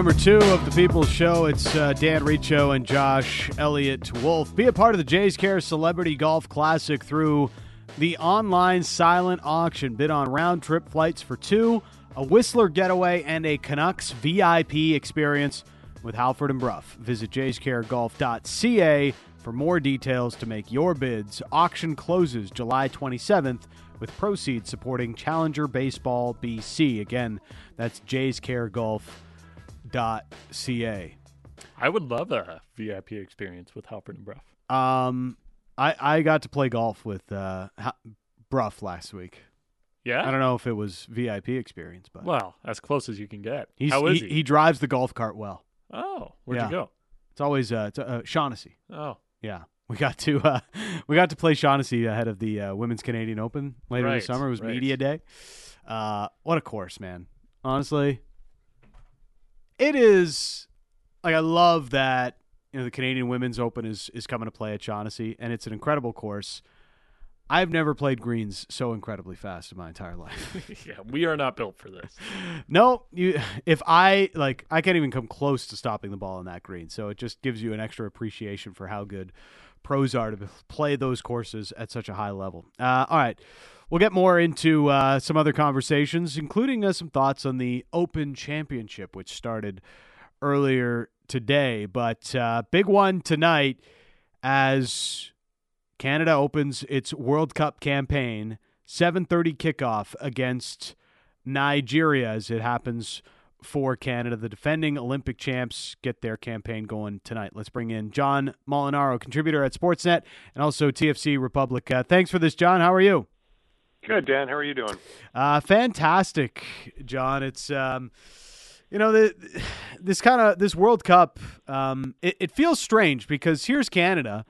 number two of the People's Show. It's uh, Dan Riccio and Josh Elliott Wolf. Be a part of the Jays Care Celebrity Golf Classic through the online silent auction. Bid on round trip flights for two, a Whistler getaway, and a Canucks VIP experience with Halford and Brough. Visit jayscaregolf.ca for more details to make your bids. Auction closes July 27th with proceeds supporting Challenger Baseball BC. Again, that's jayscaregolf.ca. I would love a VIP experience with Halford and Brough. Um, I I got to play golf with uh Ha- Brough last week. Yeah. I don't know if it was VIP experience, but Well, as close as you can get. he's, How is he, he? he drives the golf cart well. oh, where'd Yeah. you go? It's always uh, it's, uh Shaughnessy. Oh, Yeah, we got to uh, we got to play Shaughnessy ahead of the uh, Women's Canadian Open later Right, this summer. It was right. media day. Uh, what a course, man! Honestly, it is like I love that you know the Canadian Women's Open is is coming to play at Shaughnessy, and it's an incredible course. I've never played greens so incredibly fast in my entire life. yeah. We are not built for this. No, you. If I like, I can't even come close to stopping the ball on that green. So it just gives you an extra appreciation for how good pros are to play those courses at such a high level. Uh, all right, we'll get more into uh, some other conversations, including uh, some thoughts on the Open Championship, which started earlier today. But uh, big one tonight as Canada opens its World Cup campaign. 7:30 kickoff against Nigeria as it happens for Canada. The defending Olympic champs get their campaign going tonight. Let's bring in John Molinaro, contributor at Sportsnet and also TFC Republic. Thanks for this, John. How are you? Good, Dan. How are you doing? Uh, fantastic, John. It's um, you know the this kind of this World Cup. Um, it, it feels strange because here's Canada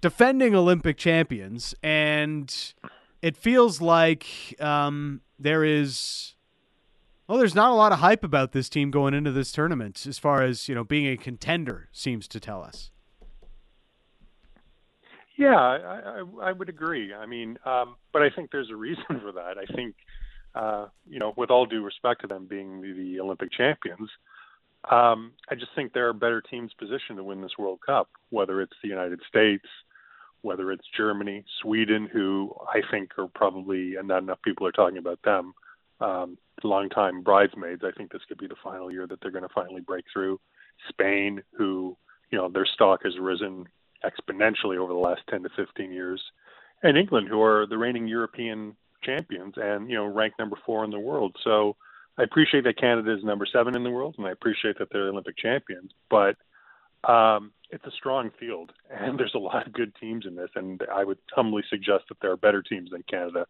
defending Olympic champions, and it feels like um, there is. Well, there's not a lot of hype about this team going into this tournament, as far as you know, being a contender seems to tell us. Yeah, I, I, I would agree. I mean, um, but I think there's a reason for that. I think, uh, you know, with all due respect to them being the, the Olympic champions, um, I just think there are better teams positioned to win this World Cup, whether it's the United States, whether it's Germany, Sweden, who I think are probably, and not enough people are talking about them, um, longtime bridesmaids. I think this could be the final year that they're going to finally break through. Spain, who, you know, their stock has risen exponentially over the last 10 to 15 years, and England, who are the reigning European champions and, you know, ranked number four in the world. So I appreciate that Canada is number seven in the world, and I appreciate that they're Olympic champions, but um, it's a strong field, and there's a lot of good teams in this, and I would humbly suggest that there are better teams than Canada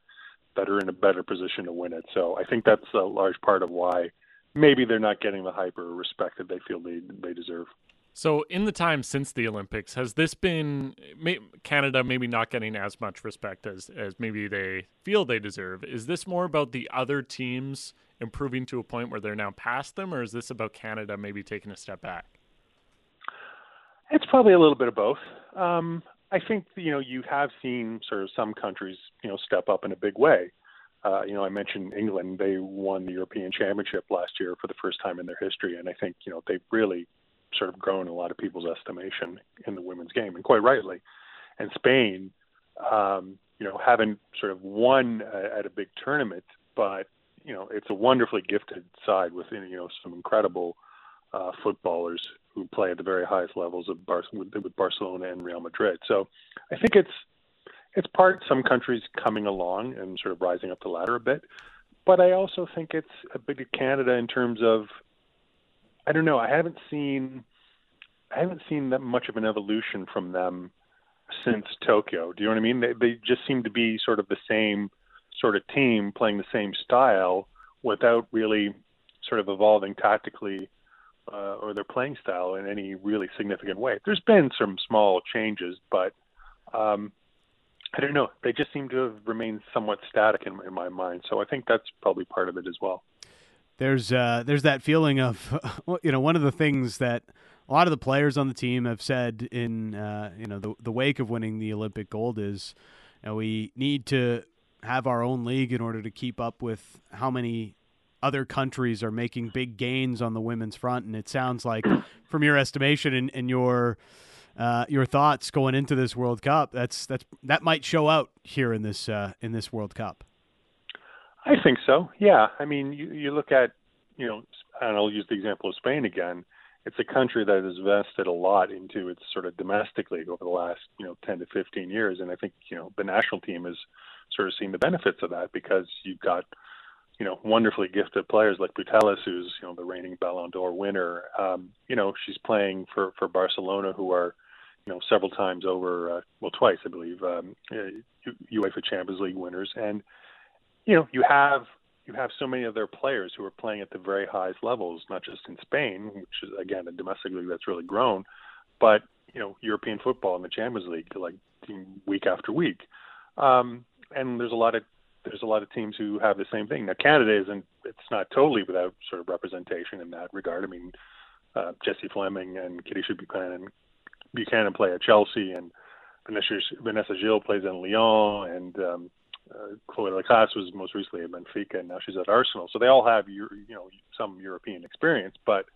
that are in a better position to win it. So I think that's a large part of why maybe they're not getting the hype or respect that they feel they they deserve. So, in the time since the Olympics, has this been may, Canada maybe not getting as much respect as, as maybe they feel they deserve? Is this more about the other teams improving to a point where they're now past them, or is this about Canada maybe taking a step back? It's probably a little bit of both. Um, I think you know you have seen sort of some countries you know step up in a big way. Uh, you know, I mentioned England; they won the European Championship last year for the first time in their history, and I think you know they've really sort of grown a lot of people's estimation in the women's game, and quite rightly. And Spain, um, you know, haven't sort of won uh, at a big tournament, but you know, it's a wonderfully gifted side with you know some incredible uh, footballers who play at the very highest levels of Bar- with, with Barcelona and Real Madrid. So I think it's it's part some countries coming along and sort of rising up the ladder a bit, but I also think it's a big Canada in terms of I don't know. I haven't seen I haven't seen that much of an evolution from them since Tokyo. Do you know what I mean? They they just seem to be sort of the same sort of team playing the same style without really sort of evolving tactically uh, or their playing style in any really significant way. There's been some small changes, but um, I don't know. They just seem to have remained somewhat static in, in my mind. So I think that's probably part of it as well. There's uh, there's that feeling of you know one of the things that a lot of the players on the team have said in uh, you know the the wake of winning the Olympic gold is you know, we need to have our own league in order to keep up with how many other countries are making big gains on the women's front, and it sounds like, from your estimation and, and your uh, your thoughts going into this World Cup, that's that's that might show out here in this uh, in this World Cup. I think so. Yeah, I mean, you, you look at you know, and I'll use the example of Spain again. It's a country that has invested a lot into its sort of domestic league over the last you know 10 to 15 years, and I think you know the national team has sort of seen the benefits of that because you've got you know, wonderfully gifted players like Putellas, who's you know the reigning Ballon d'Or winner. Um, you know, she's playing for for Barcelona, who are you know several times over, uh, well, twice I believe, um, uh, UEFA Champions League winners, and you know you have you have so many of their players who are playing at the very highest levels, not just in Spain, which is again a domestic league that's really grown, but you know European football and the Champions League, like week after week. Um, and there's a lot of there's a lot of teams who have the same thing. Now Canada isn't it's not totally without sort of representation in that regard. I mean, uh, Jessie Fleming and Kadeisha Buchanan Buchanan play at Chelsea, and Vanessa, Vanessa Gilles plays in Lyon, and um, uh, Chloe Lacasse was most recently at Benfica, and now she's at Arsenal. So they all have you know some European experience, but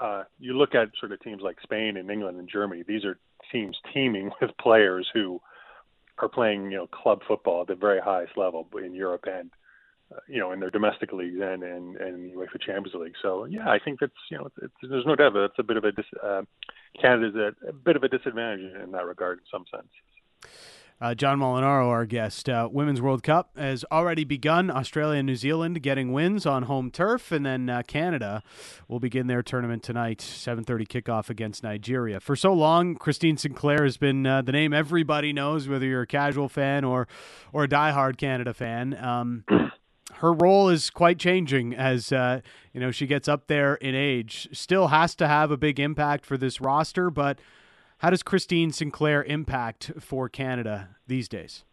uh, you look at sort of teams like Spain and England and Germany. These are teams teaming with players who are playing you know club football at the very highest level in Europe and uh, you know in their domestic leagues and and and UEFA Champions League. So yeah, I think that's you know it's, it's, there's no doubt that that's a bit of a dis, uh, Canada's a, a bit of a disadvantage in that regard in some sense. Uh, John Molinaro, our guest. Uh, Women's World Cup has already begun. Australia and New Zealand getting wins on home turf, and then uh, Canada will begin their tournament tonight. 7:30 kickoff against Nigeria. For so long, Christine Sinclair has been uh, the name everybody knows, whether you're a casual fan or or a diehard Canada fan. Um, her role is quite changing as uh, you know she gets up there in age. Still has to have a big impact for this roster, but how does Christine Sinclair impact for Canada these days?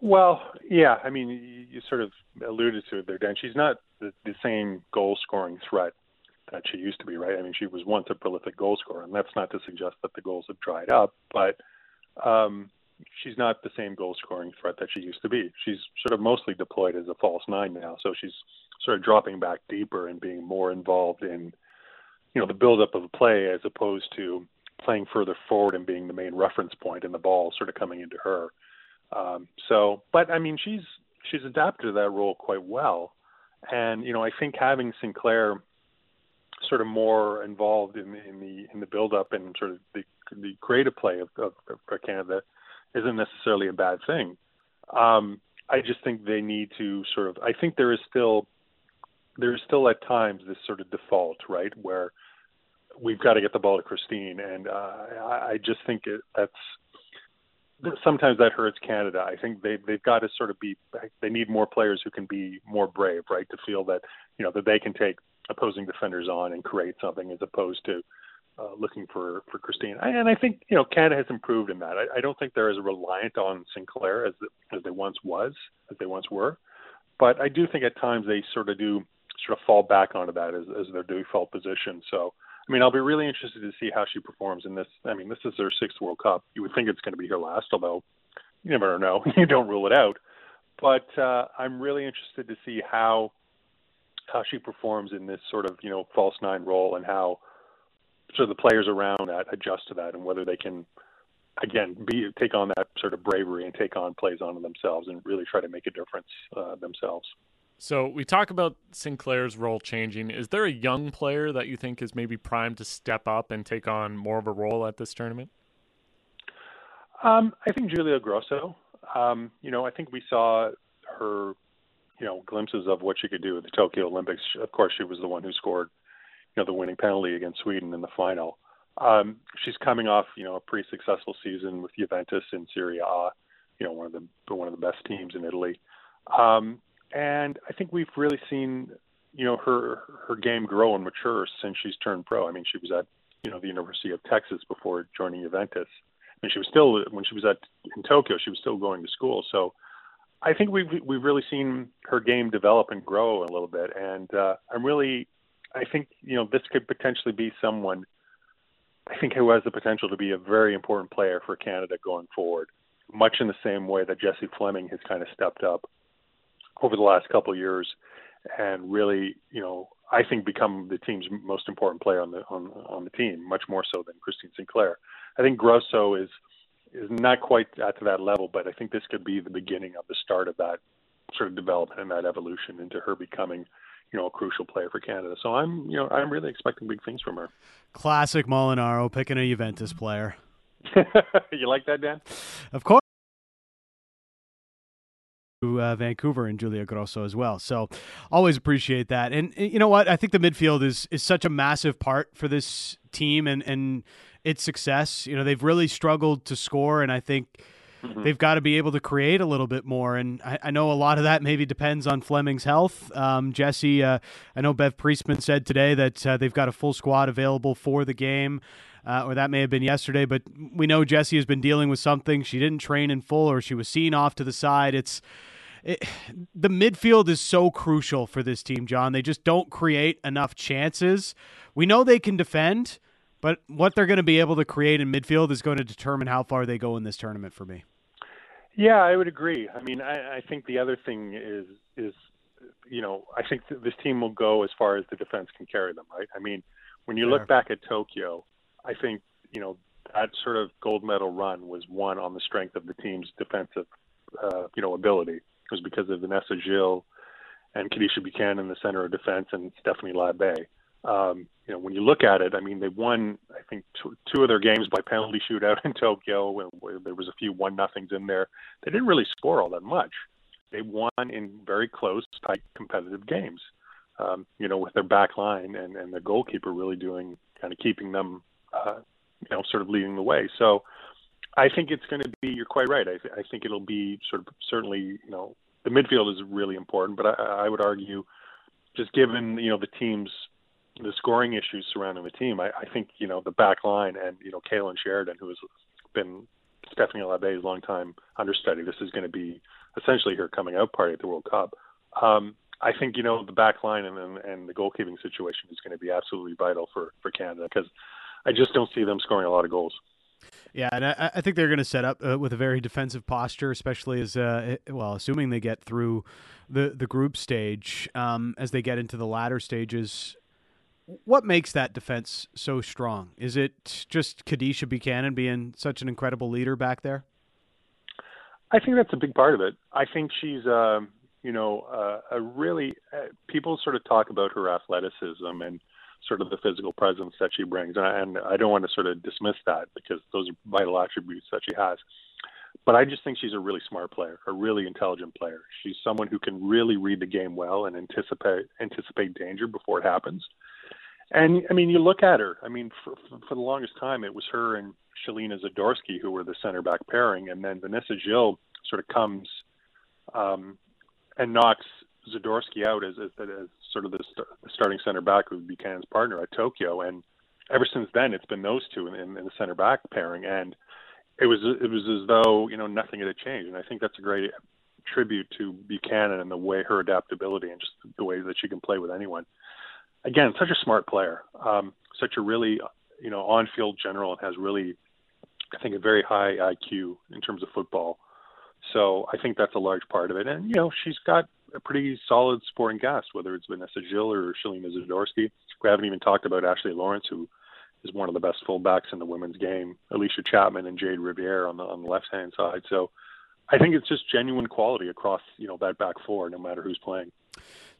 Well, yeah, I mean, you, sort of alluded to it there, Dan. She's not the, the same goal scoring threat that she used to be, right? I mean, she was once a prolific goal scorer, and that's not to suggest that the goals have dried up, but um, she's not the same goal scoring threat that she used to be. She's sort of mostly deployed as a false nine now, so she's sort of dropping back deeper and being more involved in, you know, the buildup of play as opposed to playing further forward and being the main reference point and the ball sort of coming into her. Um, so, but I mean, she's she's adapted to that role quite well, and you know, I think having Sinclair sort of more involved in, the in the in the build up and sort of the the creative play of, of, of Canada isn't necessarily a bad thing. Um, I just think they need to sort of. I think there is still there is still at times this sort of default, right, where we've got to get the ball to Christine, and uh, I, I just think it, that's sometimes that hurts Canada. I think they they've got to sort of be they need more players who can be more brave, right, to feel that you know that they can take opposing defenders on and create something as opposed to uh, looking for for Christine. And I think you know Canada has improved in that. I, I don't think they're as reliant on Sinclair as as they once was as they once were, but I do think at times they sort of do sort of fall back onto that as, as their default position. So I mean, I'll be really interested to see how she performs in this. I mean, this is her sixth World Cup. You would think it's going to be her last, although you never know. you don't rule it out. But uh, I'm really interested to see how how she performs in this sort of you know false nine role and how sort of the players around that adjust to that and whether they can again be take on that sort of bravery and take on plays onto themselves and really try to make a difference uh, themselves. So we talk about Sinclair's role changing. Is there a young player that you think is maybe primed to step up and take on more of a role at this tournament? Um, I think Julia Grosso. Um, you know, I think we saw her, you know, glimpses of what she could do at the Tokyo Olympics. Of course, she was the one who scored, you know, the winning penalty against Sweden in the final. Um, she's coming off, you know, a pretty successful season with Juventus in Serie A, you know, one of the one of the best teams in Italy. Um, and I think we've really seen, you know, her her game grow and mature since she's turned pro. I mean, she was at you know the University of Texas before joining Juventus. Mean, she was still when she was at in Tokyo, she was still going to school. So I think we've we've really seen her game develop and grow a little bit, and uh, I'm really, I think you know this could potentially be someone. I think who has the potential to be a very important player for Canada going forward, much in the same way that Jessie Fleming has kind of stepped up over the last couple of years and really, you know, I think become the team's most important player on the on on the team, much more so than Christine Sinclair. I think Grosso is is not quite at to that level, but I think this could be the beginning of the start of that sort of development and that evolution into her becoming, you know, a crucial player for Canada. So I'm, you know, I'm really expecting big things from her. Classic Molinaro picking a Juventus player. you like that, Dan? Of course uh, Vancouver and Julia Grosso as well. So always appreciate that. And you know what? I think the midfield is is such a massive part for this team and and its success. You know, they've really struggled to score, and I think. Mm-hmm. They've got to be able to create a little bit more, and I, I know a lot of that maybe depends on Fleming's health. Um, Jessie, uh, I know Bev Priestman said today that uh, they've got a full squad available for the game uh, or that may have been yesterday. But we know Jessie has been dealing with something. She didn't train in full, or she was seen off to the side. It's it, the midfield is so crucial for this team, John. They just don't create enough chances. We know they can defend, but what they're going to be able to create in midfield is going to determine how far they go in this tournament for me. Yeah, I would agree. I mean, I, I think the other thing is is you know I think this team will go as far as the defense can carry them. Right. I mean, when you look back at Tokyo, I think you know that sort of gold medal run was won on the strength of the team's defensive, uh, you know, ability. Was because of Vanessa Gilles and Kadeisha Buchanan in the center of defense and Stephanie Labbé. Um, you know, when you look at it, I mean, they won, I think, two, two of their games by penalty shootout in Tokyo. Where there was a few one nothings in there. They didn't really score all that much. They won in very close, tight, competitive games. Um, you know, with their back line and, and the goalkeeper really doing kind of keeping them uh, you know, sort of leading the way. So I think it's going to be. You're quite right. I, th- I think it'll be sort of certainly. You know, the midfield is really important, but I, I would argue, just given you know the team's the scoring issues surrounding the team, I, I think you know the back line and you know Kailen Sheridan, who has been Stephanie Labbé's longtime understudy. This is going to be essentially her coming out party at the World Cup. Um, I think you know the back line and, and and the goalkeeping situation is going to be absolutely vital for for Canada because I just don't see them scoring a lot of goals. Yeah, and I, I think they're going to set up uh, with a very defensive posture, especially as uh, well, assuming they get through the the group stage. Um, as they get into the latter stages, what makes that defense so strong? Is it just Kadeisha Buchanan being such an incredible leader back there? I think that's a big part of it. I think she's, uh, you know, uh, a really uh, people sort of talk about her athleticism and sort of the physical presence that she brings. And I, don't want to sort of dismiss that because those are vital attributes that she has. But I just think she's a really smart player, a really intelligent player. She's someone who can really read the game well and anticipate anticipate danger before it happens. And I mean, you look at her. I mean, for, for the longest time, it was her and Shelina Zadorsky who were the center back pairing, and then Vanessa Gilles sort of comes um, and knocks Zadorsky out as, as, as sort of the, st- the starting center back who would be Buchanan's partner at Tokyo, and ever since then it's been those two in, in, in the center back pairing, and it was it was as though you know nothing had changed, and I think that's a great tribute to Buchanan and the way her adaptability and just the way that she can play with anyone. Again, such a smart player, um, such a really you know on-field general, and has really I think a very high IQ in terms of football. So I think that's a large part of it. And you know, she's got a pretty solid supporting cast, whether it's Vanessa Gilles or Shelina Zadorsky. We haven't even talked about Ashley Lawrence, who is one of the best fullbacks in the women's game. Allysha Chapman and Jayde Riviere on the on the left hand side. So I think it's just genuine quality across you know that back four, no matter who's playing.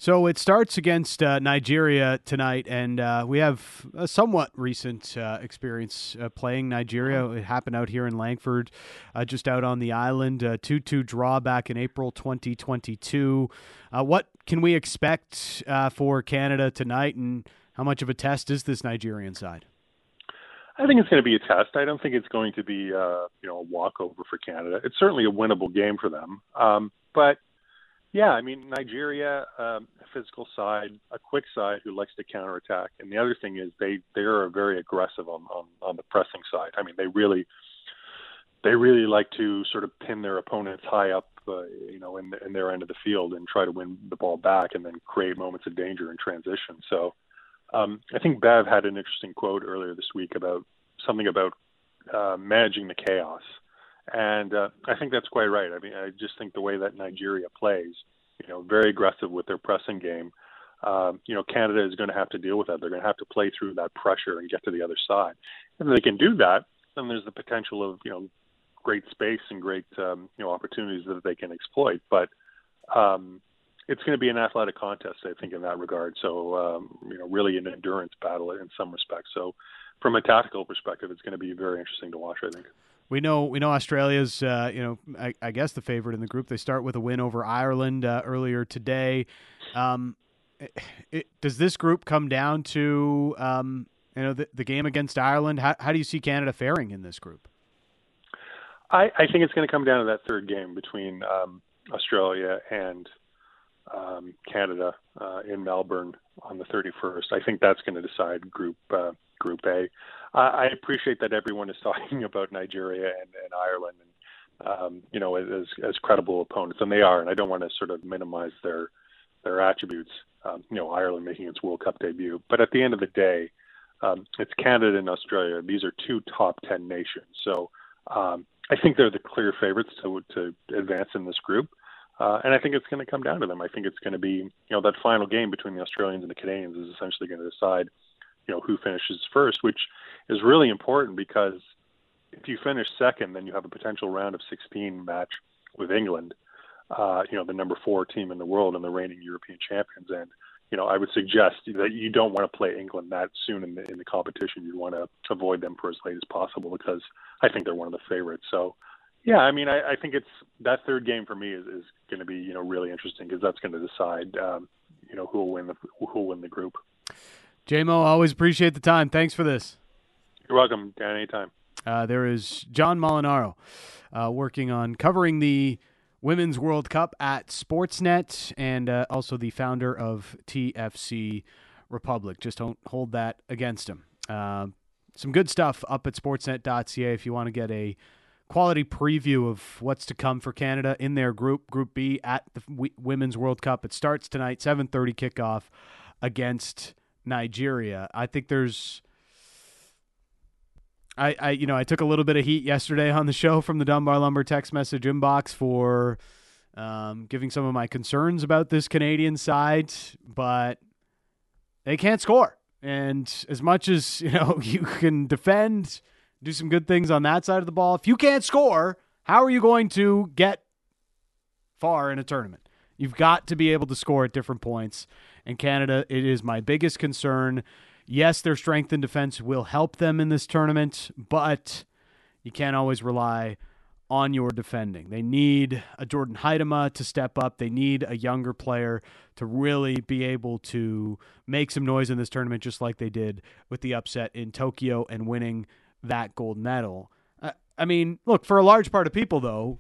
So it starts against uh, Nigeria tonight, and uh, we have a somewhat recent uh, experience uh, playing Nigeria. It happened out here in Langford, uh, just out on the island. 2 2 draw back in April 2022. Uh, what can we expect for Canada tonight, and how much of a test is this Nigerian side? I think it's going to be a test. I don't think it's going to be, you know, a walkover for Canada. It's certainly a winnable game for them. Um, but yeah, I mean Nigeria, um, physical side, a quick side who likes to counterattack, and the other thing is they they are very aggressive on, on on the pressing side. I mean they really they really like to sort of pin their opponents high up, uh, you know, in, in their end of the field and try to win the ball back and then create moments of danger in transition. So um, I think Bev had an interesting quote earlier this week about something about uh, managing the chaos and uh, I think that's quite right. I mean, I just think the way that Nigeria plays, you know, very aggressive with their pressing game. Um, you know, Canada is going to have to deal with that. They're going to have to play through that pressure and get to the other side. And if they can do that, then there's the potential of you know great space and great um, you know opportunities that they can exploit. But um, it's going to be an athletic contest, I think, in that regard. So um, you know, really an endurance battle in some respects. So from a tactical perspective, it's going to be very interesting to watch. I think. We know we know Australia's uh, you know I, I, guess the favorite in the group. They start with a win over Ireland uh, earlier today. Um, it, it, does this group come down to um, you know the, the game against Ireland? How, how do you see Canada faring in this group? I, I think it's going to come down to that third game between um, Australia and um, Canada uh, in Melbourne on the 31st. I think that's going to decide Group uh, Group A. I appreciate that everyone is talking about Nigeria and, and Ireland, and um, you know, as as credible opponents, and they are. And I don't want to sort of minimize their their attributes. Um, you know, Ireland making its World Cup debut, but at the end of the day, um, it's Canada and Australia. These are two top ten nations. So um, I think they're the clear favorites to to advance in this group. Uh, and I think it's going to come down to them. I think it's going to be, you know, that final game between the Australians and the Canadians is essentially going to decide, you know, who finishes first, which is really important because if you finish second, then you have a potential round of 16 match with England, uh, you know, the number four team in the world and the reigning European champions. And, you know, I would suggest that you don't want to play England that soon in the, in the competition. You want to avoid them for as late as possible because I think they're one of the favorites. So, yeah, I mean, I, I think it's that third game for me is, is going to be you know really interesting because that's going to decide um, you know who will win the who will win the group. JMO, always appreciate the time. Thanks for this. You're welcome, Dan. Anytime. Uh, there is John Molinaro uh, working on covering the Women's World Cup at Sportsnet and uh, also the founder of TFC Republic. Just don't hold that against him. Uh, some good stuff up at sportsnet.ca if you want to get a quality preview of what's to come for Canada in their group, Group B at the w- Women's World Cup. It starts tonight, 7:30 kickoff against Nigeria. I think there's I, I you know, I took a little bit of heat yesterday on the show from the Dunbar Lumber text message inbox for um, giving some of my concerns about this Canadian side, but they can't score. And as much as, you know, you can defend do some good things on that side of the ball. If you can't score, how are you going to get far in a tournament? You've got to be able to score at different points. And Canada, it is my biggest concern. Yes, their strength in defense will help them in this tournament, but you can't always rely on your defending. They need a Jordyn Huitema to step up. They need a younger player to really be able to make some noise in this tournament, just like they did with the upset in Tokyo and winning that gold medal. Uh, I mean, look, for a large part of people, though,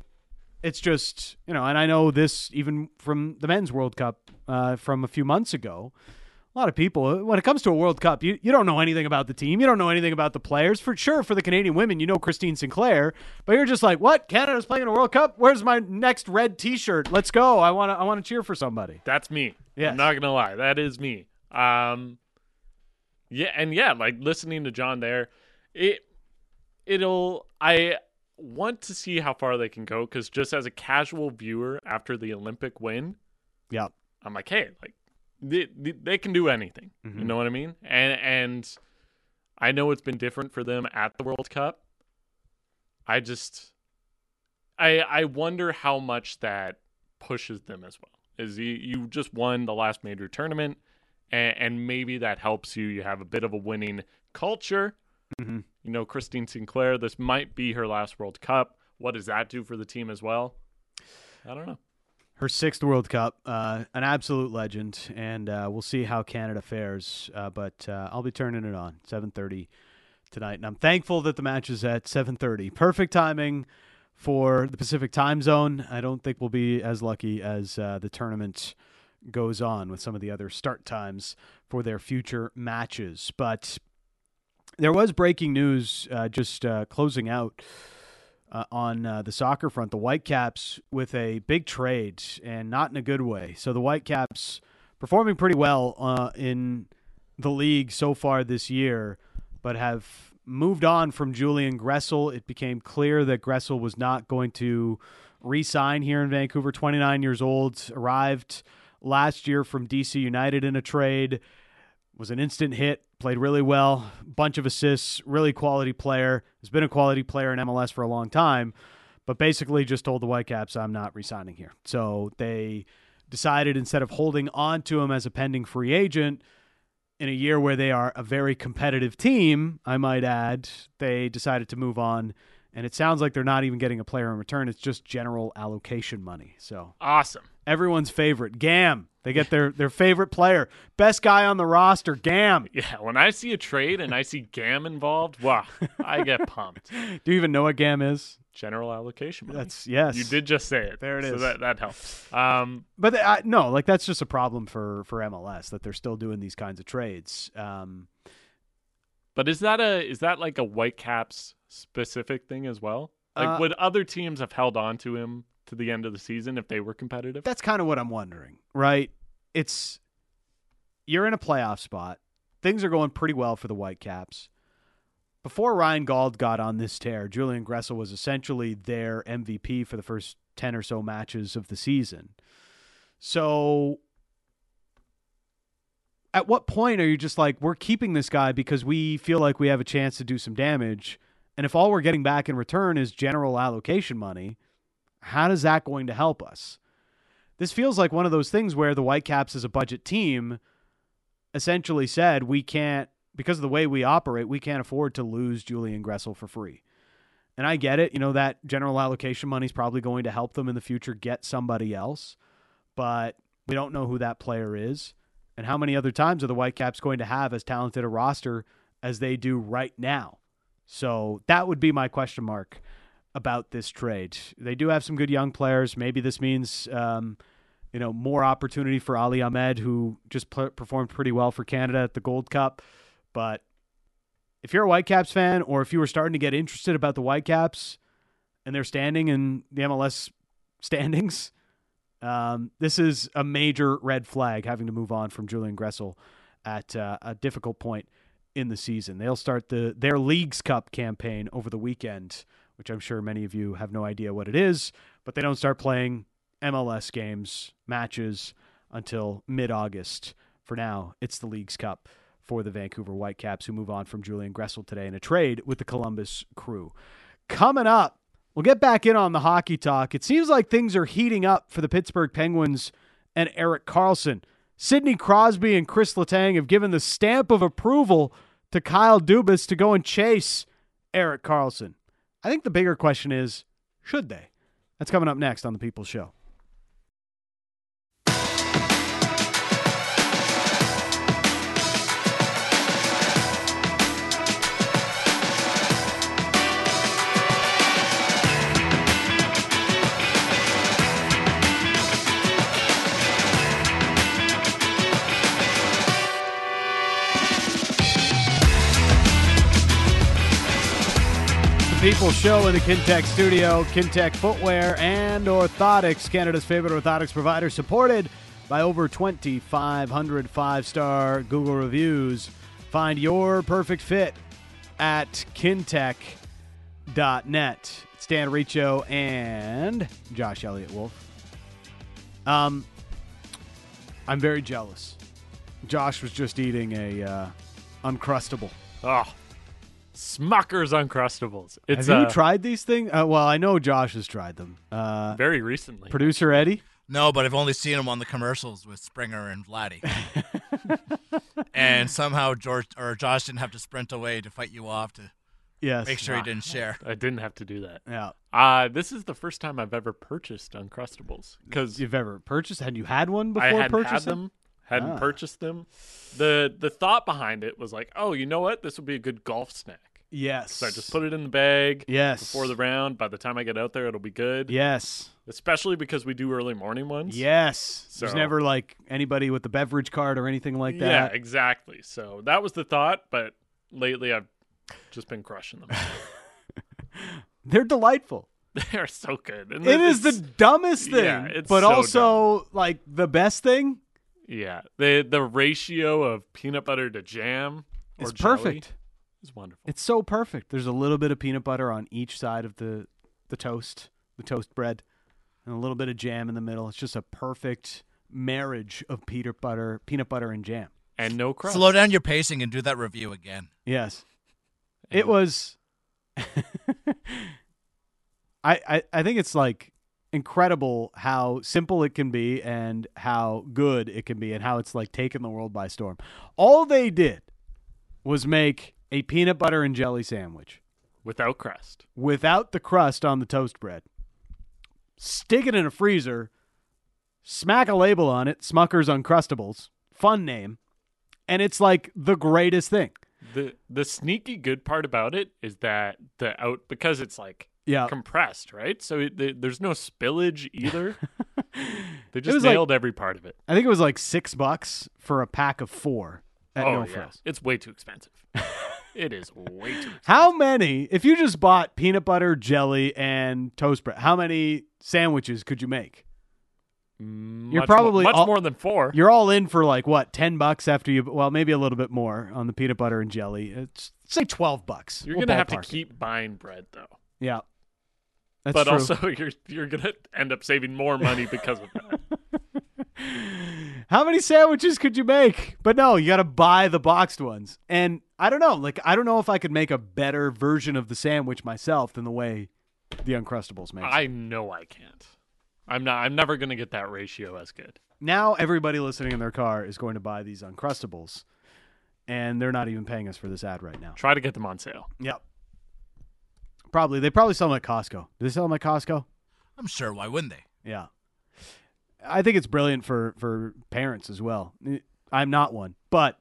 it's just, you know, and I know this even from the men's World Cup uh, from a few months ago. A lot of people, when it comes to a World Cup, you, you don't know anything about the team. You don't know anything about the players. For sure, for the Canadian women, you know Christine Sinclair, but you're just like, what? Canada's playing a World Cup? Where's my next red T-shirt? Let's go. I want to. I want to cheer for somebody. That's me. Yeah, I'm not gonna lie. That is me. Um, yeah, and yeah, like listening to John there, it it'll I want to see how far they can go because just as a casual viewer after the Olympic win, yeah, I'm like, hey, like they, they can do anything. Mm-hmm. You know what I mean? And and I know it's been different for them at the World Cup. I just I I wonder how much that pushes them as well. Is you, you just won the last major tournament and, and maybe that helps you. You have a bit of a winning culture Mm-hmm. You know, Christine Sinclair, this might be her last World Cup. What does that do for the team as well? I don't know. Her sixth World Cup, uh, an absolute legend, and uh, we'll see how Canada fares. Uh, but uh, I'll be turning it on 7:30 tonight, and I'm thankful that the match is at 7:30. Perfect timing for the Pacific Time Zone. I don't think we'll be as lucky as uh, the tournament goes on with some of the other start times for their future matches. But there was breaking news uh, just closing out uh, on uh, the soccer front. The Whitecaps with a big trade and not in a good way. So the Whitecaps performing pretty well uh, in the league so far this year, but have moved on from Julian Gressel. It became clear that Gressel was not going to re-sign here in Vancouver. 29 years old, arrived last year from DC United in a trade. Was an instant hit, played really well, bunch of assists, really quality player. Has been a quality player in MLS for a long time, but basically just told the Whitecaps, I'm not re-signing here. So they decided instead of holding on to him as a pending free agent in a year where they are a very competitive team, I might add, they decided to move on. And it sounds like they're not even getting a player in return. It's just general allocation money. So Awesome. Everyone's favorite, Gam. They get their, their favorite player, best guy on the roster, Gam. Yeah, when I see a trade and I see GAM involved, wow, I get pumped. Do you even know what Gam is? General allocation. Money. That's yes. You did just say it. There it so is. That that helps. Um, but I, no, like that's just a problem for for MLS that they're still doing these kinds of trades. Um, but is that a is that like a Whitecaps specific thing as well? Like, Uh, would other teams have held on to him to the end of the season if they were competitive? that's kind of what I'm wondering, right? It's you're in a playoff spot. Things are going pretty well for the Whitecaps. Before Ryan Gauld got on this tear, Julian Gressel was essentially their MVP for the first 10 or so matches of the season. So at what point are you just like we're keeping this guy because we feel like we have a chance to do some damage and if all we're getting back in return is general allocation money, how is that going to help us? This feels like one of those things where the Whitecaps as a budget team essentially said we can't because of the way we operate, we can't afford to lose Julian Gressel for free. And I get it, you know, that general allocation money is probably going to help them in the future get somebody else, but we don't know who that player is. And how many other times are the Whitecaps going to have as talented a roster as they do right now? So that would be my question mark about this trade. They do have some good young players. Maybe this means, um, you know, more opportunity for Ali Ahmed, who just pl- performed pretty well for Canada at the Gold Cup. But if you're a Whitecaps fan, or if you were starting to get interested about the Whitecaps and their standing in the MLS standings, um, this is a major red flag having to move on from Julian Gressel at uh, a difficult point in the season. They'll start the their Leagues Cup campaign over the weekend, which I'm sure many of you have no idea what it is, but they don't start playing MLS games, matches until mid-August. For now, it's the Leagues Cup for the Vancouver Whitecaps who move on from Julian Gressel today in a trade with the Columbus Crew. Coming up, we'll get back in on the hockey talk. It seems like things are heating up for the Pittsburgh Penguins and Erik Karlsson. Sidney Crosby and Chris Letang have given the stamp of approval to Kyle Dubas to go and chase Erik Karlsson. I think the bigger question is should they? That's coming up next on The People's Show. People Show in the Kintec studio. Kintec Footwear and Orthotics, Canada's favorite orthotics provider, supported by over 2,500 five star Google reviews. Find your perfect fit at kintec.net. It's Dan Riccio and Josh Elliott Wolf. Um, I'm very jealous. Josh was just eating a uh, Uncrustable. oh, Smucker's Uncrustables. It's Have you uh, tried these things? Uh, well, I know Josh has tried them. Uh, very recently. producer Eddie. No, but I've only seen them on the commercials with Springer and Vladdy. and somehow George or Josh didn't have to sprint away to fight you off to Yes. make sure he didn't share. I didn't have to do that. Yeah. Uh, this is the first time I've ever purchased Uncrustables because You've ever purchased? Had you had one before I hadn't purchasing? had them, hadn't Ah. purchased them. the The thought behind it was like, oh, you know what? This would be a good golf snack. Yes. So I just put it in the bag Yes. before the round. By the time I get out there, it'll be good. Yes. Especially because we do early morning ones. Yes. So. There's never like anybody with the beverage card or anything like that. Yeah, exactly. So that was the thought, but lately I've just been crushing them. They're delightful. They're so good. And It is the dumbest thing, Yeah, but so also like the best thing. yeah. The the ratio of peanut butter to jam jelly perfect. Is wonderful. It's so perfect. There's a little bit of peanut butter on each side of the the toast, the toast bread. and a little bit of jam in the middle. It's just a perfect marriage of peanut butter, peanut butter and jam. and no crust. Slow down your pacing and do that review again. Yes. It was I, I I think it's like incredible how simple it can be and how good it can be and how it's like taken the world by storm. All they did was make a peanut butter and jelly sandwich without crust. without the crust on the toast bread. Stick it in a freezer, smack a label on it, Smucker's Uncrustables. Fun name. And it's like the greatest thing. The the sneaky good part about it is that the out because it's like Yeah. compressed, right? So it, the, there's no spillage either. they just like- nailed every part of it. I think it was like six bucks for a pack of four at oh No yeah, Frills. it's way too expensive. it is way too. Expensive. How many, if you just bought peanut butter, jelly, and toast bread, how many sandwiches could you make? Mm, you're Much probably more, much all- more than four. You're all in for like what, 10 bucks after you, well, maybe a little bit more on the peanut butter and jelly. It's say 12 bucks. You're We'll gonna have to it. keep buying bread though. Yeah. That's but true. also you're you're gonna end up saving more money because of that. How many sandwiches could you make? But no, you got to buy the boxed ones. And I don't know, like I don't know if I could make a better version of the sandwich myself than the way the Uncrustables makes. it. I know I can't. I'm not. I'm never gonna get that ratio as good. now everybody listening in their car is going to buy these Uncrustables, and they're not even paying us for this ad right now. Try to get them on sale. Yep. Probably they probably sell them at Costco. Do they sell them at Costco? I'm sure. Why wouldn't they? Yeah. I think it's brilliant for for parents as well. I'm not one, but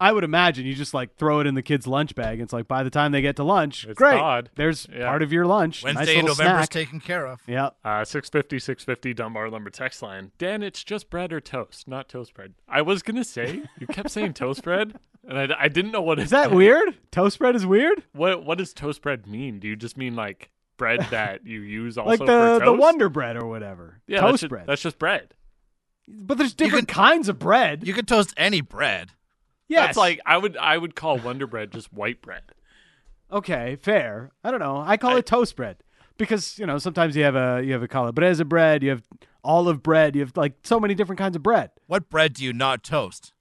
I would imagine you just like throw it in the kid's lunch bag. It's like by the time they get to lunch, It's great. thawed. There's Yeah. part of your lunch. nice Wednesday in little November's snack. taken care of. yeah. Uh, 650, 650 Dunbar Lumber text line. Dan, it's just bread or toast, not toast bread. I was gonna say you kept saying toast bread, and I, I didn't know what Is that weird? Toast bread is weird. What what does toast bread mean? Do you just mean like bread that you use also like for the toast? the Wonder Bread or whatever. yeah, that's toast just, bread. That's just bread. but there's different kinds of bread. You can toast any bread. Yeah, That's like I would I would call Wonder Bread just white bread. Okay, fair. I don't know. I call I- it toast bread because you know sometimes you have a you have a calabresa bread, you have olive bread, you have like so many different kinds of bread. What bread do you not toast?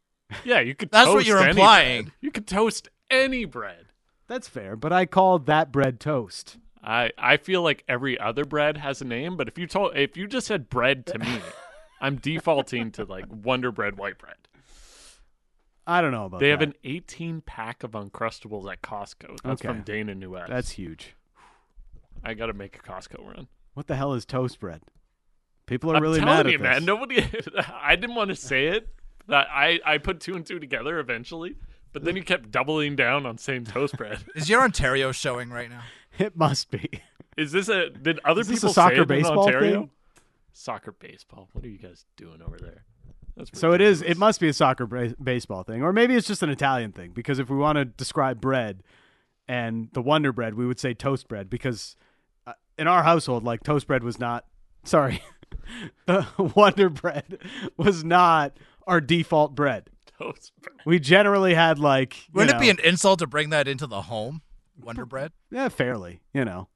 Yeah, you could. That's what you're implying. bread. You could toast any bread. That's fair, but I call that bread toast. I I feel like every other bread has a name, but if you told if you just said bread to me, I'm defaulting to like Wonder Bread white bread. I don't know about They that. have an 18 pack of Uncrustables at Costco. That's Okay. from Dana Newest. That's huge. I got to make a Costco run. What the hell is toast bread? People are I'm really telling mad you, at man. this. Nobody. I didn't want to say it. But I I put two and two together eventually. But then you kept doubling down on saying toast bread. Is your Ontario showing right now? It must be. Is this a? Did other Is this a people soccer say it in Ontario? thing? Soccer baseball. What are you guys doing over there? That's So it is. It must be a soccer ba- baseball thing, or maybe it's just an Italian thing. Because if we want to describe bread and the Wonder Bread, we would say toast bread. Because uh, in our household, like toast bread was not. Sorry, the Wonder Bread was not our default bread. toast bread. We generally had like. Wouldn't it be an insult to bring that into the home? Wonder bread? Yeah, fairly. You know,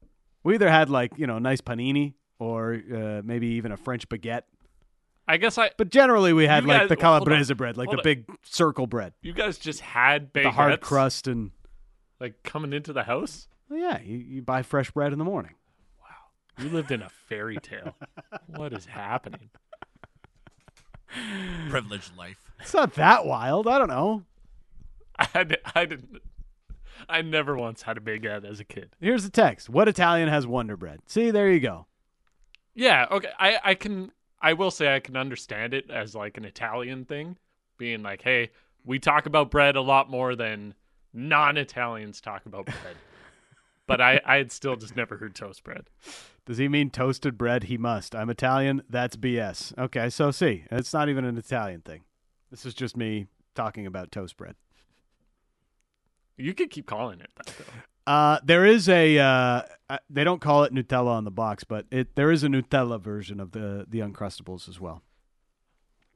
we either had like you know nice panini or uh, maybe even a French baguette. I guess I. But generally, we had like guys- the calabrese on. bread, like the on. big circle bread, You guys just had baguettes the hard crust, and like coming into the house. well, yeah, you, you buy fresh bread in the morning. Wow, you lived in a fairy tale. what is happening? Privileged life. It's not that wild. I don't know. I, I didn't. I never once had a baguette as a kid. Here's the text. What Italian has Wonder Bread? See, there you go. Yeah, okay. I, I can I will say I can understand it as like an Italian thing, being like, hey, we talk about bread a lot more than non Italians talk about bread. but I, I had still just never heard toast bread. Does he mean toasted bread? He must. I'm Italian. That's BS. Okay, so see, it's not even an Italian thing. This is just me talking about toast bread. You could keep calling it that though. Uh, there is a uh, uh, they don't call it Nutella on the box, but it there is a Nutella version of the the Uncrustables as well.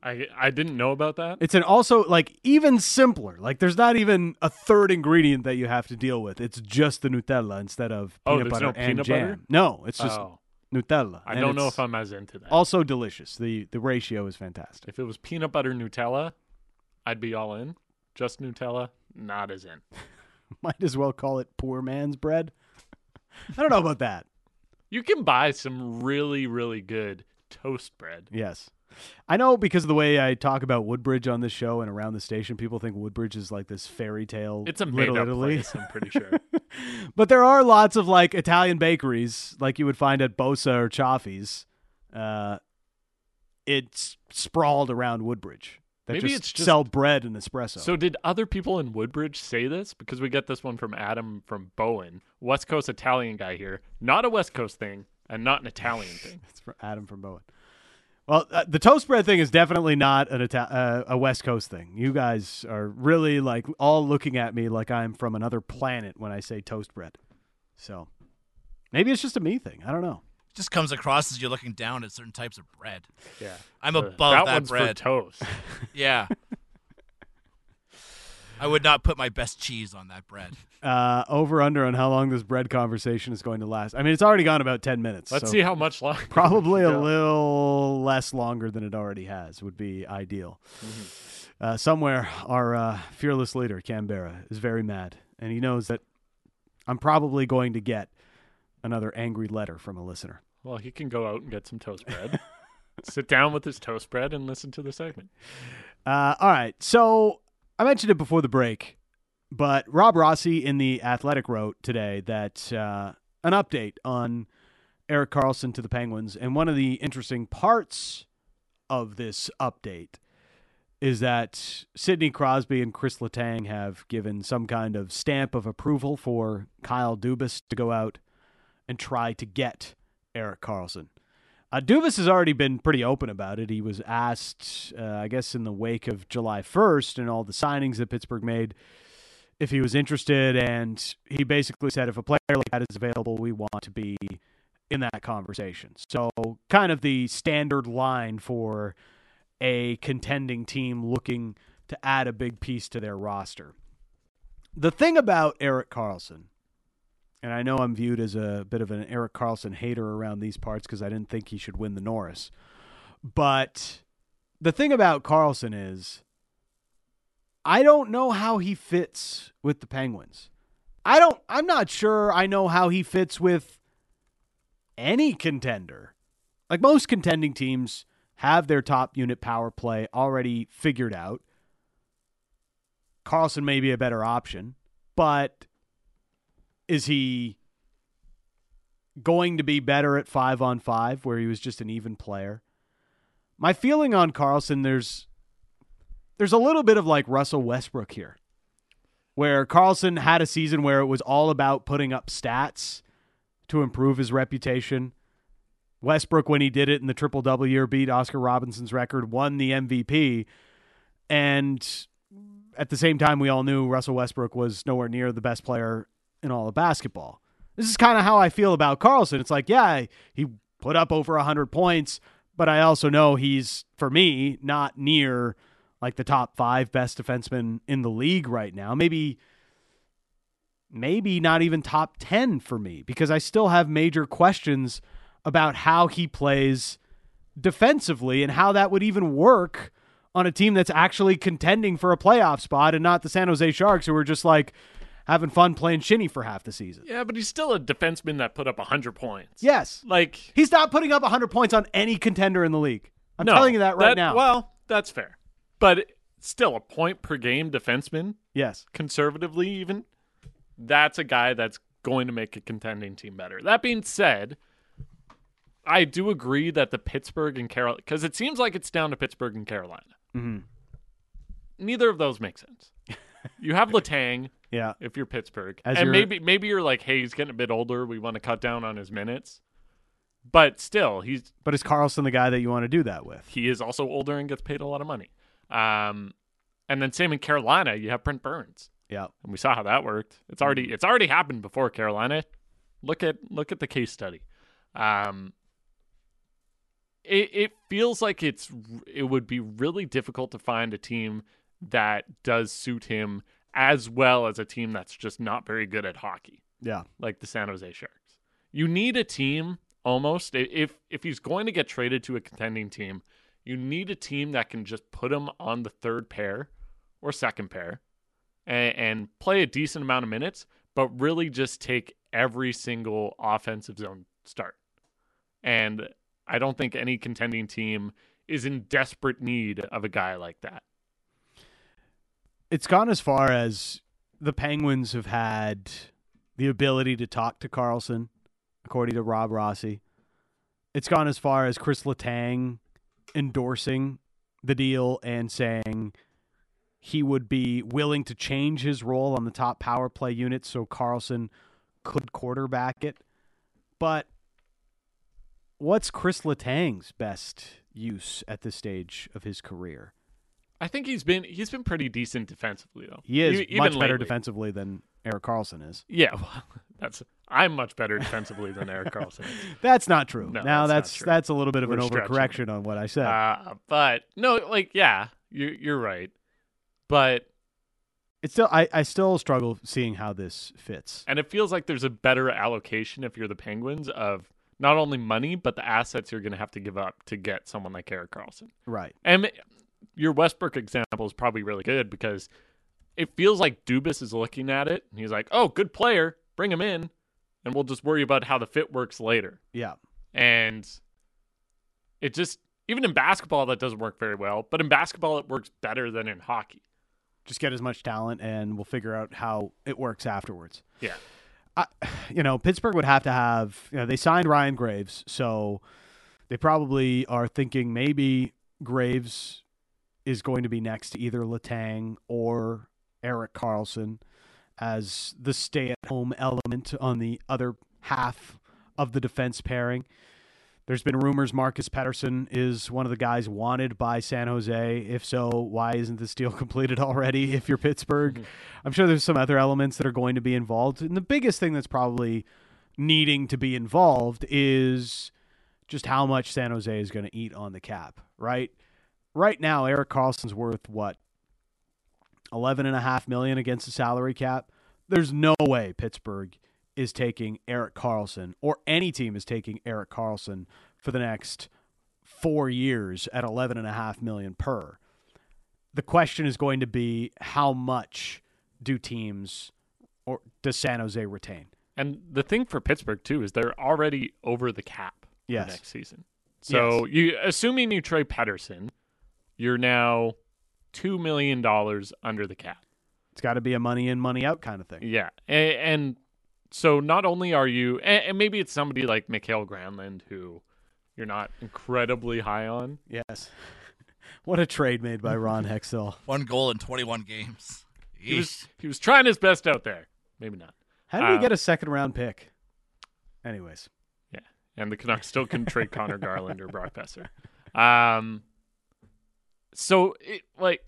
I I didn't know about that. It's an also like even simpler. Like there's not even a third ingredient that you have to deal with. It's just the Nutella instead of Oh, peanut there's butter no and peanut jam. butter? No, it's just oh. Nutella. I and don't know if I'm as into that. also delicious. The the ratio is fantastic. if it was peanut butter Nutella, I'd be all in. Just Nutella, not as in. Might as well call it poor man's bread. I don't know about that. You can buy some really, really good toast bread. Yes. I know because of the way I talk about Woodbridge on this show and around the station, people think Woodbridge is like this fairy tale. It's a made up Italy. place, I'm pretty sure. but there are lots of like Italian bakeries, like you would find at Bosa or Chaffee's. Uh, it's sprawled around Woodbridge. That Maybe just it's just- sell bread and espresso. So did other people in Woodbridge say this? Because we get this one from Adam from Bowen, West Coast Italian guy here. Not a West Coast thing and not an Italian thing. it's from Adam from Bowen. Well, uh, the toast bread thing is definitely not an Ita- uh, a West Coast thing. You guys are really like all looking at me like I'm from another planet when I say toast bread. So maybe it's just a me thing. I don't know. It just comes across as you're looking down at certain types of bread. Yeah. I'm Uh, above that, that, one's bread. for toast. Yeah. I would not put my best cheese on that bread. Uh, over under on how long this bread conversation is going to last. I mean, it's already gone about ten minutes. Let's so see how much longer. Probably a little less longer than it already has would be ideal. Uh, somewhere, our uh, fearless leader, Canberra, is very mad, and he knows that I'm probably going to get another angry letter from a listener. Well, he can go out and get some toast bread. Sit down with his toast bread and listen to the segment. Uh, all right. So I mentioned it before the break, but Rob Rossi in the Athletic wrote today that uh, an update on Erik Karlsson to the Penguins, and one of the interesting parts of this update is that Sidney Crosby and Chris Letang have given some kind of stamp of approval for Kyle Dubas to go out and try to get Erik Karlsson. Uh, Dubas has already been pretty open about it. He was asked, uh, I guess, in the wake of July 1st and all the signings that Pittsburgh made, if he was interested. And he basically said, if a player like that is available, we want to be in that conversation. So, kind of the standard line for a contending team looking to add a big piece to their roster. The thing about Erik Karlsson, and I know I'm viewed as a bit of an Erik Karlsson hater around these parts because I didn't think he should win the Norris. But the thing about Karlsson is, I don't know how he fits with the Penguins. I don't, I'm not sure I know how he fits with any contender. Like most contending teams have their top unit power play already figured out. Karlsson may be a better option, but is he going to be better at five on five where he was just an even player? My feeling on Karlsson, there's there's a little bit of like Russell Westbrook here. Where Karlsson had a season where it was all about putting up stats to improve his reputation. Westbrook, when he did it in the triple double year, beat Oscar Robertson's record, won the MVP. And at the same time, we all knew Russell Westbrook was nowhere near the best player in all of basketball. This is kind of how I feel about Karlsson. It's like, yeah, he put up over 100 points, but I also know he's, for me, not near like the top five best defensemen in the league right now. Maybe, maybe not even top 10 for me because I still have major questions about how he plays defensively and how that would even work on a team that's actually contending for a playoff spot and not the San Jose Sharks who are just like having fun playing shinny for half the season. Yeah, but he's still a defenseman that put up 100 points. Yes. Like, He's not putting up 100 points on any contender in the league. I'm no, telling you that right now. Well, that's fair. But still, a point per game defenseman, yes. conservatively even, that's a guy that's going to make a contending team better. That being said, I do agree that the Pittsburgh and Carolina, because it seems like it's down to Pittsburgh and Carolina. Mhm. Neither of those make sense. you have Letang Yeah. if you're Pittsburgh, As and your- maybe maybe you're like, hey, he's getting a bit older. We want to cut down on his minutes, but still, he's But is Karlsson the guy that you want to do that with? he is also older and gets paid a lot of money. Um, and then same in Carolina, you have Brent Burns, Yeah. and we saw how that worked. It's already it's already happened before Carolina. Look at look at the case study. Um, it it feels like it's it would be really difficult to find a team that does suit him as well as a team that's just not very good at hockey Yeah. like the San Jose Sharks. You need a team almost. If if he's going to get traded to a contending team, you need a team that can just put him on the third pair or second pair and, and play a decent amount of minutes, but really just take every single offensive zone start. And I don't think any contending team is in desperate need of a guy like that. It's gone as far as the Penguins have had the ability to talk to Karlsson, according to Rob Rossi. It's gone as far as Chris Letang endorsing the deal and saying he would be willing to change his role on the top power play unit so Karlsson could quarterback it. But what's Chris Letang's best use at this stage of his career? I think he's been he's been pretty decent defensively though. He is E- much even better lately. defensively than Erik Karlsson is. Yeah, well, that's I'm much better defensively than Erik Karlsson. is. That's not true. No, now that's that's that's, a little bit of an We're stretching overcorrection on what I said. Uh, but no, like yeah, you you're right. But it's still I, I still struggle seeing how this fits. and it feels like there's a better allocation if you're the Penguins of not only money but the assets you're going to have to give up to get someone like Erik Karlsson. Right. And your Westbrook example is probably really good because it feels like Dubas is looking at it and he's like, "Oh, good player, bring him in, and we'll just worry about how the fit works later." Yeah. And it just even in basketball that doesn't work very well, but in basketball it works better than in hockey. Just get as much talent and we'll figure out how it works afterwards. Yeah. I, you know, Pittsburgh would have to have, you know, they signed Ryan Graves, so they probably are thinking maybe Graves is going to be next to either Letang or Erik Karlsson as the stay at home element on the other half of the defense pairing. There's been rumors Marcus Pettersson is one of the guys wanted by San Jose. If so, why isn't this deal completed already if you're Pittsburgh? Mm-hmm. I'm sure there's some other elements that are going to be involved. And the biggest thing that's probably needing to be involved is just how much San Jose is going to eat on the cap, right? Right now, Erik Karlsson's worth what? 11 and a half million against the salary cap. There's no way Pittsburgh is taking Erik Karlsson or any team is taking Erik Karlsson for the next 4 years at 11 and a half million per. The question is going to be how much do teams or does San Jose retain? And the thing for Pittsburgh too is they're already over the cap Yes. next season. So you assuming you trade Pettersson, you're now two million dollars under the cap. It's got to be a money in, money out kind of thing. Yeah, and, and so not only are you, and, and maybe it's somebody like Mikael Granlund who you're not incredibly high on. Yes. what a trade made by Ron Hextall. One goal in 21 games. He was he was trying his best out there. Maybe not. How did we Uh, get a second round pick? Anyways, Yeah, and the Canucks still couldn't trade Conor Garland or Brock Boeser. Um, so it like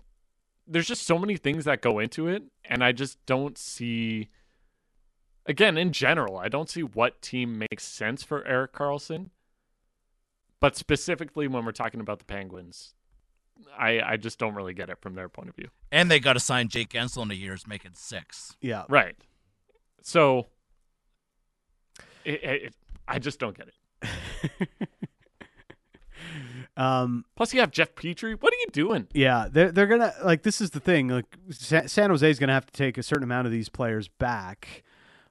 there's just so many things that go into it, and I just don't see. Again, in general, I don't see what team makes sense for Erik Karlsson. But specifically when we're talking about the Penguins, I I just don't really get it from their point of view. And they got to sign Jake Guentzel in a year, making six. yeah. Right. So it, it, I just don't get it. um, Plus, you have Jeff Petry. What are you doing? yeah, they're they're gonna like this is the thing. Like Sa- San Jose is gonna have to take a certain amount of these players back,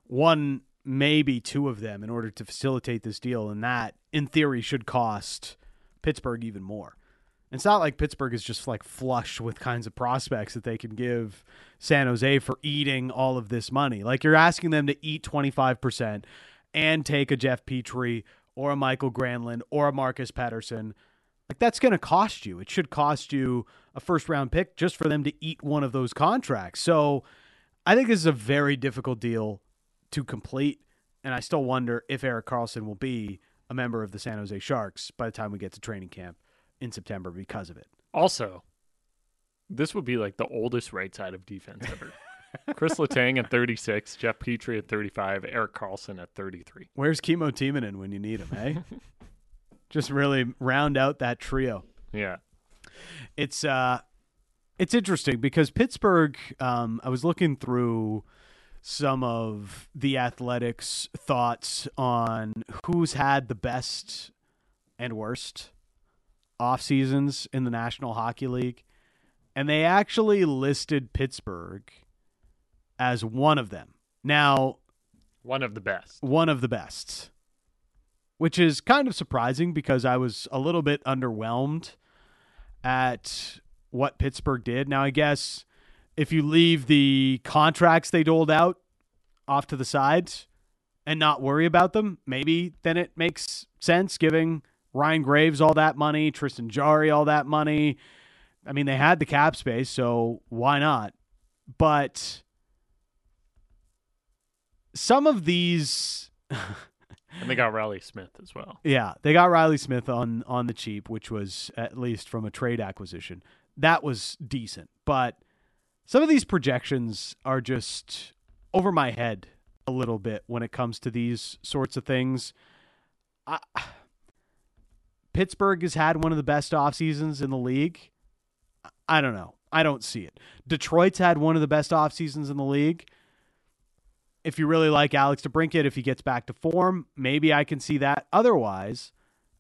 one maybe two of them in order to facilitate this deal, and that in theory should cost Pittsburgh even more. It's not like Pittsburgh is just like flush with kinds of prospects that they can give San Jose for eating all of this money. Like you're asking them to eat 25% and take a Jeff Petry or a Mikael Granlund or a Marcus Pettersson. Like that's going to cost you. It should cost you a first round pick just for them to eat one of those contracts. So I think this is a very difficult deal to complete. And I still wonder if Erik Karlsson will be a member of the San Jose Sharks by the time we get to training camp in September because of it. Also, this would be like the oldest right side of defense ever. Chris Letang at 36, Jeff Petry at 35, Erik Karlsson at 33. Where's Kimmo Timonen when you need him, eh? Just really round out that trio. Yeah. It's uh it's interesting because Pittsburgh um I was looking through some of the athletics thoughts on who's had the best and worst off seasons in the National Hockey League, and they actually listed Pittsburgh as one of them. Now, One of the best. one of the best, which is kind of surprising because I was a little bit underwhelmed at what Pittsburgh did. Now, I guess if you leave the contracts they doled out off to the side and not worry about them, maybe then it makes sense giving Ryan Graves all that money, Tristan Jarry all that money. I mean, they had the cap space, so why not? But some of these And they got Reilly Smith as well. yeah, they got Reilly Smith on on the cheap, which was at least from a trade acquisition. That was decent, but some of these projections are just over my head a little bit when it comes to these sorts of things. I, Pittsburgh has had one of the best off seasons in the league. I don't know. I don't see it. Detroit's had one of the best off seasons in the league if you really like Alex DeBrincat, if he gets back to form, maybe I can see that. Otherwise,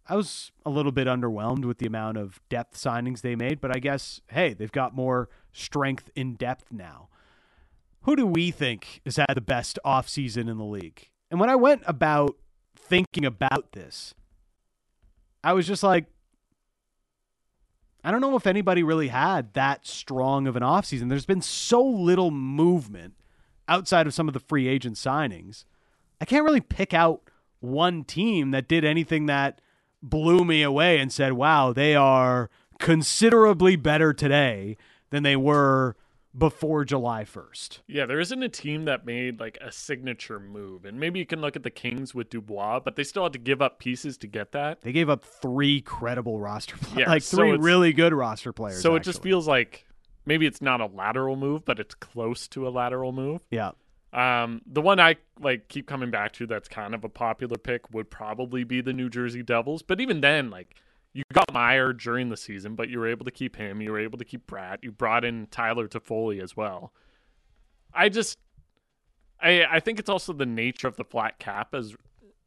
I was a little bit underwhelmed with the amount of depth signings they made, but I guess, hey, they've got more strength in depth now. Who do we think has had the best offseason in the league? And when I went about thinking about this, I was just like, I don't know if anybody really had that strong of an offseason. There's been so little movement outside of some of the free agent signings, I can't really pick out one team that did anything that blew me away and said, wow, they are considerably better today than they were before July 1st. Yeah, there isn't a team that made like a signature move. And maybe you can look at the Kings with Dubois, but they still had to give up pieces to get that. They gave up three credible roster players, Yeah, like so three really good roster players. So it just feels like maybe it's not a lateral move, but it's close to a lateral move. yeah. Um, the one I like keep coming back to that's kind of a popular pick would probably be the New Jersey Devils. But even then, like you got Meier during the season, but you were able to keep him. You were able to keep Bratt. You brought in Tyler Toffoli as well. I just, I I think it's also the nature of the flat cap as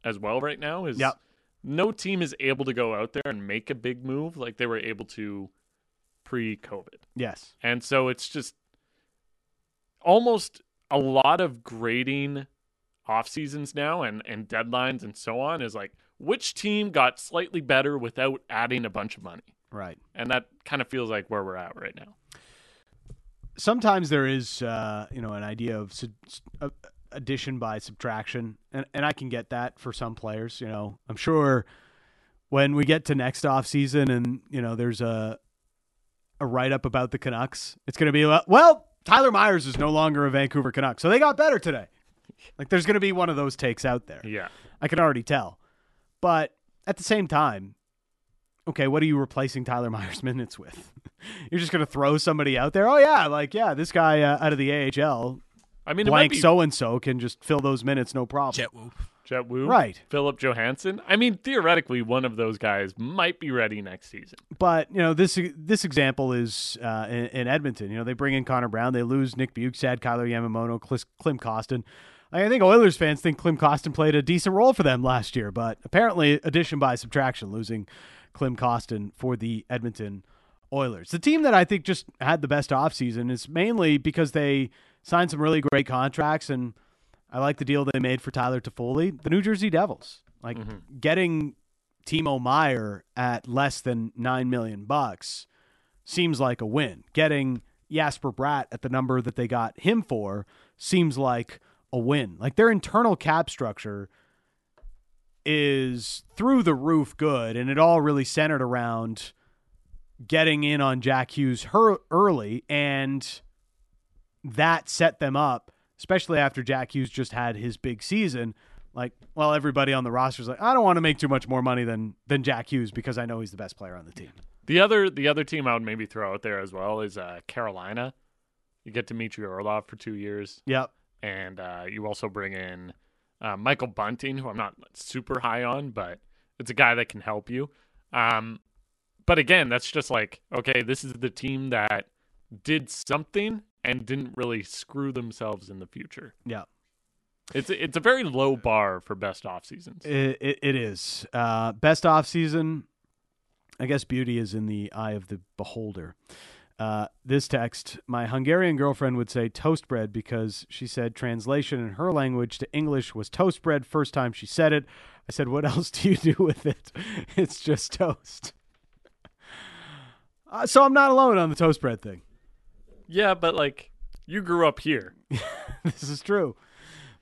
as well right now is Yep. no team is able to go out there and make a big move like they were able to pre-COVID. Yes. And so it's just almost a lot of grading off seasons now and, and deadlines and so on is like which team got slightly better without adding a bunch of money. Right. And that kind of feels like where we're at right now. sometimes there is uh, you know an idea of uh, addition by subtraction and, and i can get that for some players you know i'm sure when we get to next off season and you know there's a a write-up about the canucks it's going to be well tyler myers is no longer a vancouver canuck so they got better today like there's going to be one of those takes out there Yeah. I can already tell. But at the same time, okay, what are you replacing Tyler Myers minutes with? You're just going to throw somebody out there? Oh yeah, like yeah, this guy uh, out of the AHL, I mean, it blank so and so can just fill those minutes no problem. Jett Woo. Jett Woo, Right. Philip Johansson. I mean, theoretically, one of those guys might be ready next season. But you know this this example is uh, in, in Edmonton. You know they bring in Connor Brown, they lose Nick Bjugstad, Kailer Yamamoto, Clis- Klim Kostin. I think Oilers fans think Klim Kostin played a decent role for them last year, but apparently addition by subtraction, losing Klim Kostin for the Edmonton Oilers. The team that I think just had the best offseason is mainly because they signed some really great contracts, and I like the deal they made for Tyler Toffoli. The New Jersey Devils, like mm-hmm. getting Timo Meier at less than nine million bucks seems like a win. Getting Jesper Bratt at the number that they got him for seems like a win. Like their internal cap structure is through the roof good, and it all really centered around getting in on Jack Hughes early, and that set them up, especially after Jack Hughes just had his big season. Like, well, everybody on the roster is like, I don't want to make too much more money than than Jack Hughes because I know he's the best player on the team. The other the other team I would maybe throw out there as well is uh, Carolina. You get Dmitry Orlov for two years. Yep. and uh, you also bring in uh, Michael Bunting, who I'm not super high on, but it's a guy that can help you. Um, but again, that's just like okay, this is the team that did something and didn't really screw themselves in the future. Yeah. It's it's a very low bar for best off seasons. It, it, it is. Uh, best off season. I guess beauty is in the eye of the beholder. Uh, this text, my Hungarian girlfriend would say toast bread because she said translation in her language to English was toast bread first time she said it. I said, What else do you do with it? It's just toast. Uh, so I'm not alone on the toast bread thing. Yeah, but like you grew up here. this is true.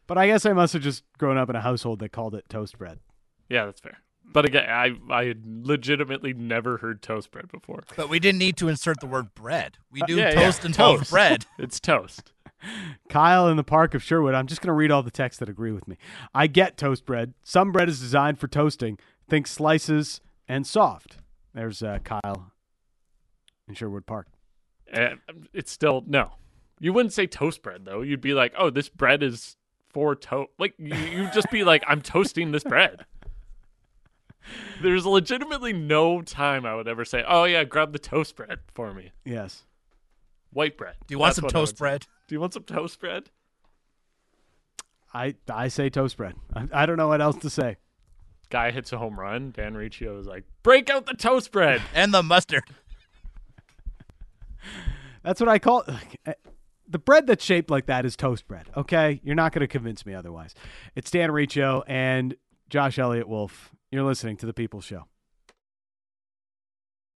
But I guess I must have just grown up in a household that called it toast bread. Yeah, that's fair. But again, I I had legitimately never heard toast bread before. But we didn't need to insert the word bread. We do yeah, yeah. toast involves Toast. bread. It's toast. Kyle in the park of Sherwood. I'm just going to read all the texts that agree with me. I get toast bread. Some bread is designed for toasting. Think slices and soft. There's uh, Kyle in Sherwood Park. And it's still no. You wouldn't say toast bread though. You'd be like, "Oh, this bread is for toast." Like you you'd just be like, "I'm toasting this bread." There's legitimately no time I would ever say, "Oh yeah, grab the toast bread for me." Yes. White bread. Do you want That's some what I would toast say. bread? Do you want some toast bread? I I say toast bread. I, I don't know what else to say. Guy hits a home run. Dan Riccio is like, "Break out the toast bread." And the mustard. That's what I call eh, the bread that's shaped like that is toast bread. Okay, you're not going to convince me otherwise. It's Dan Riccio and Josh Elliott Wolf. You're listening to the People's Show.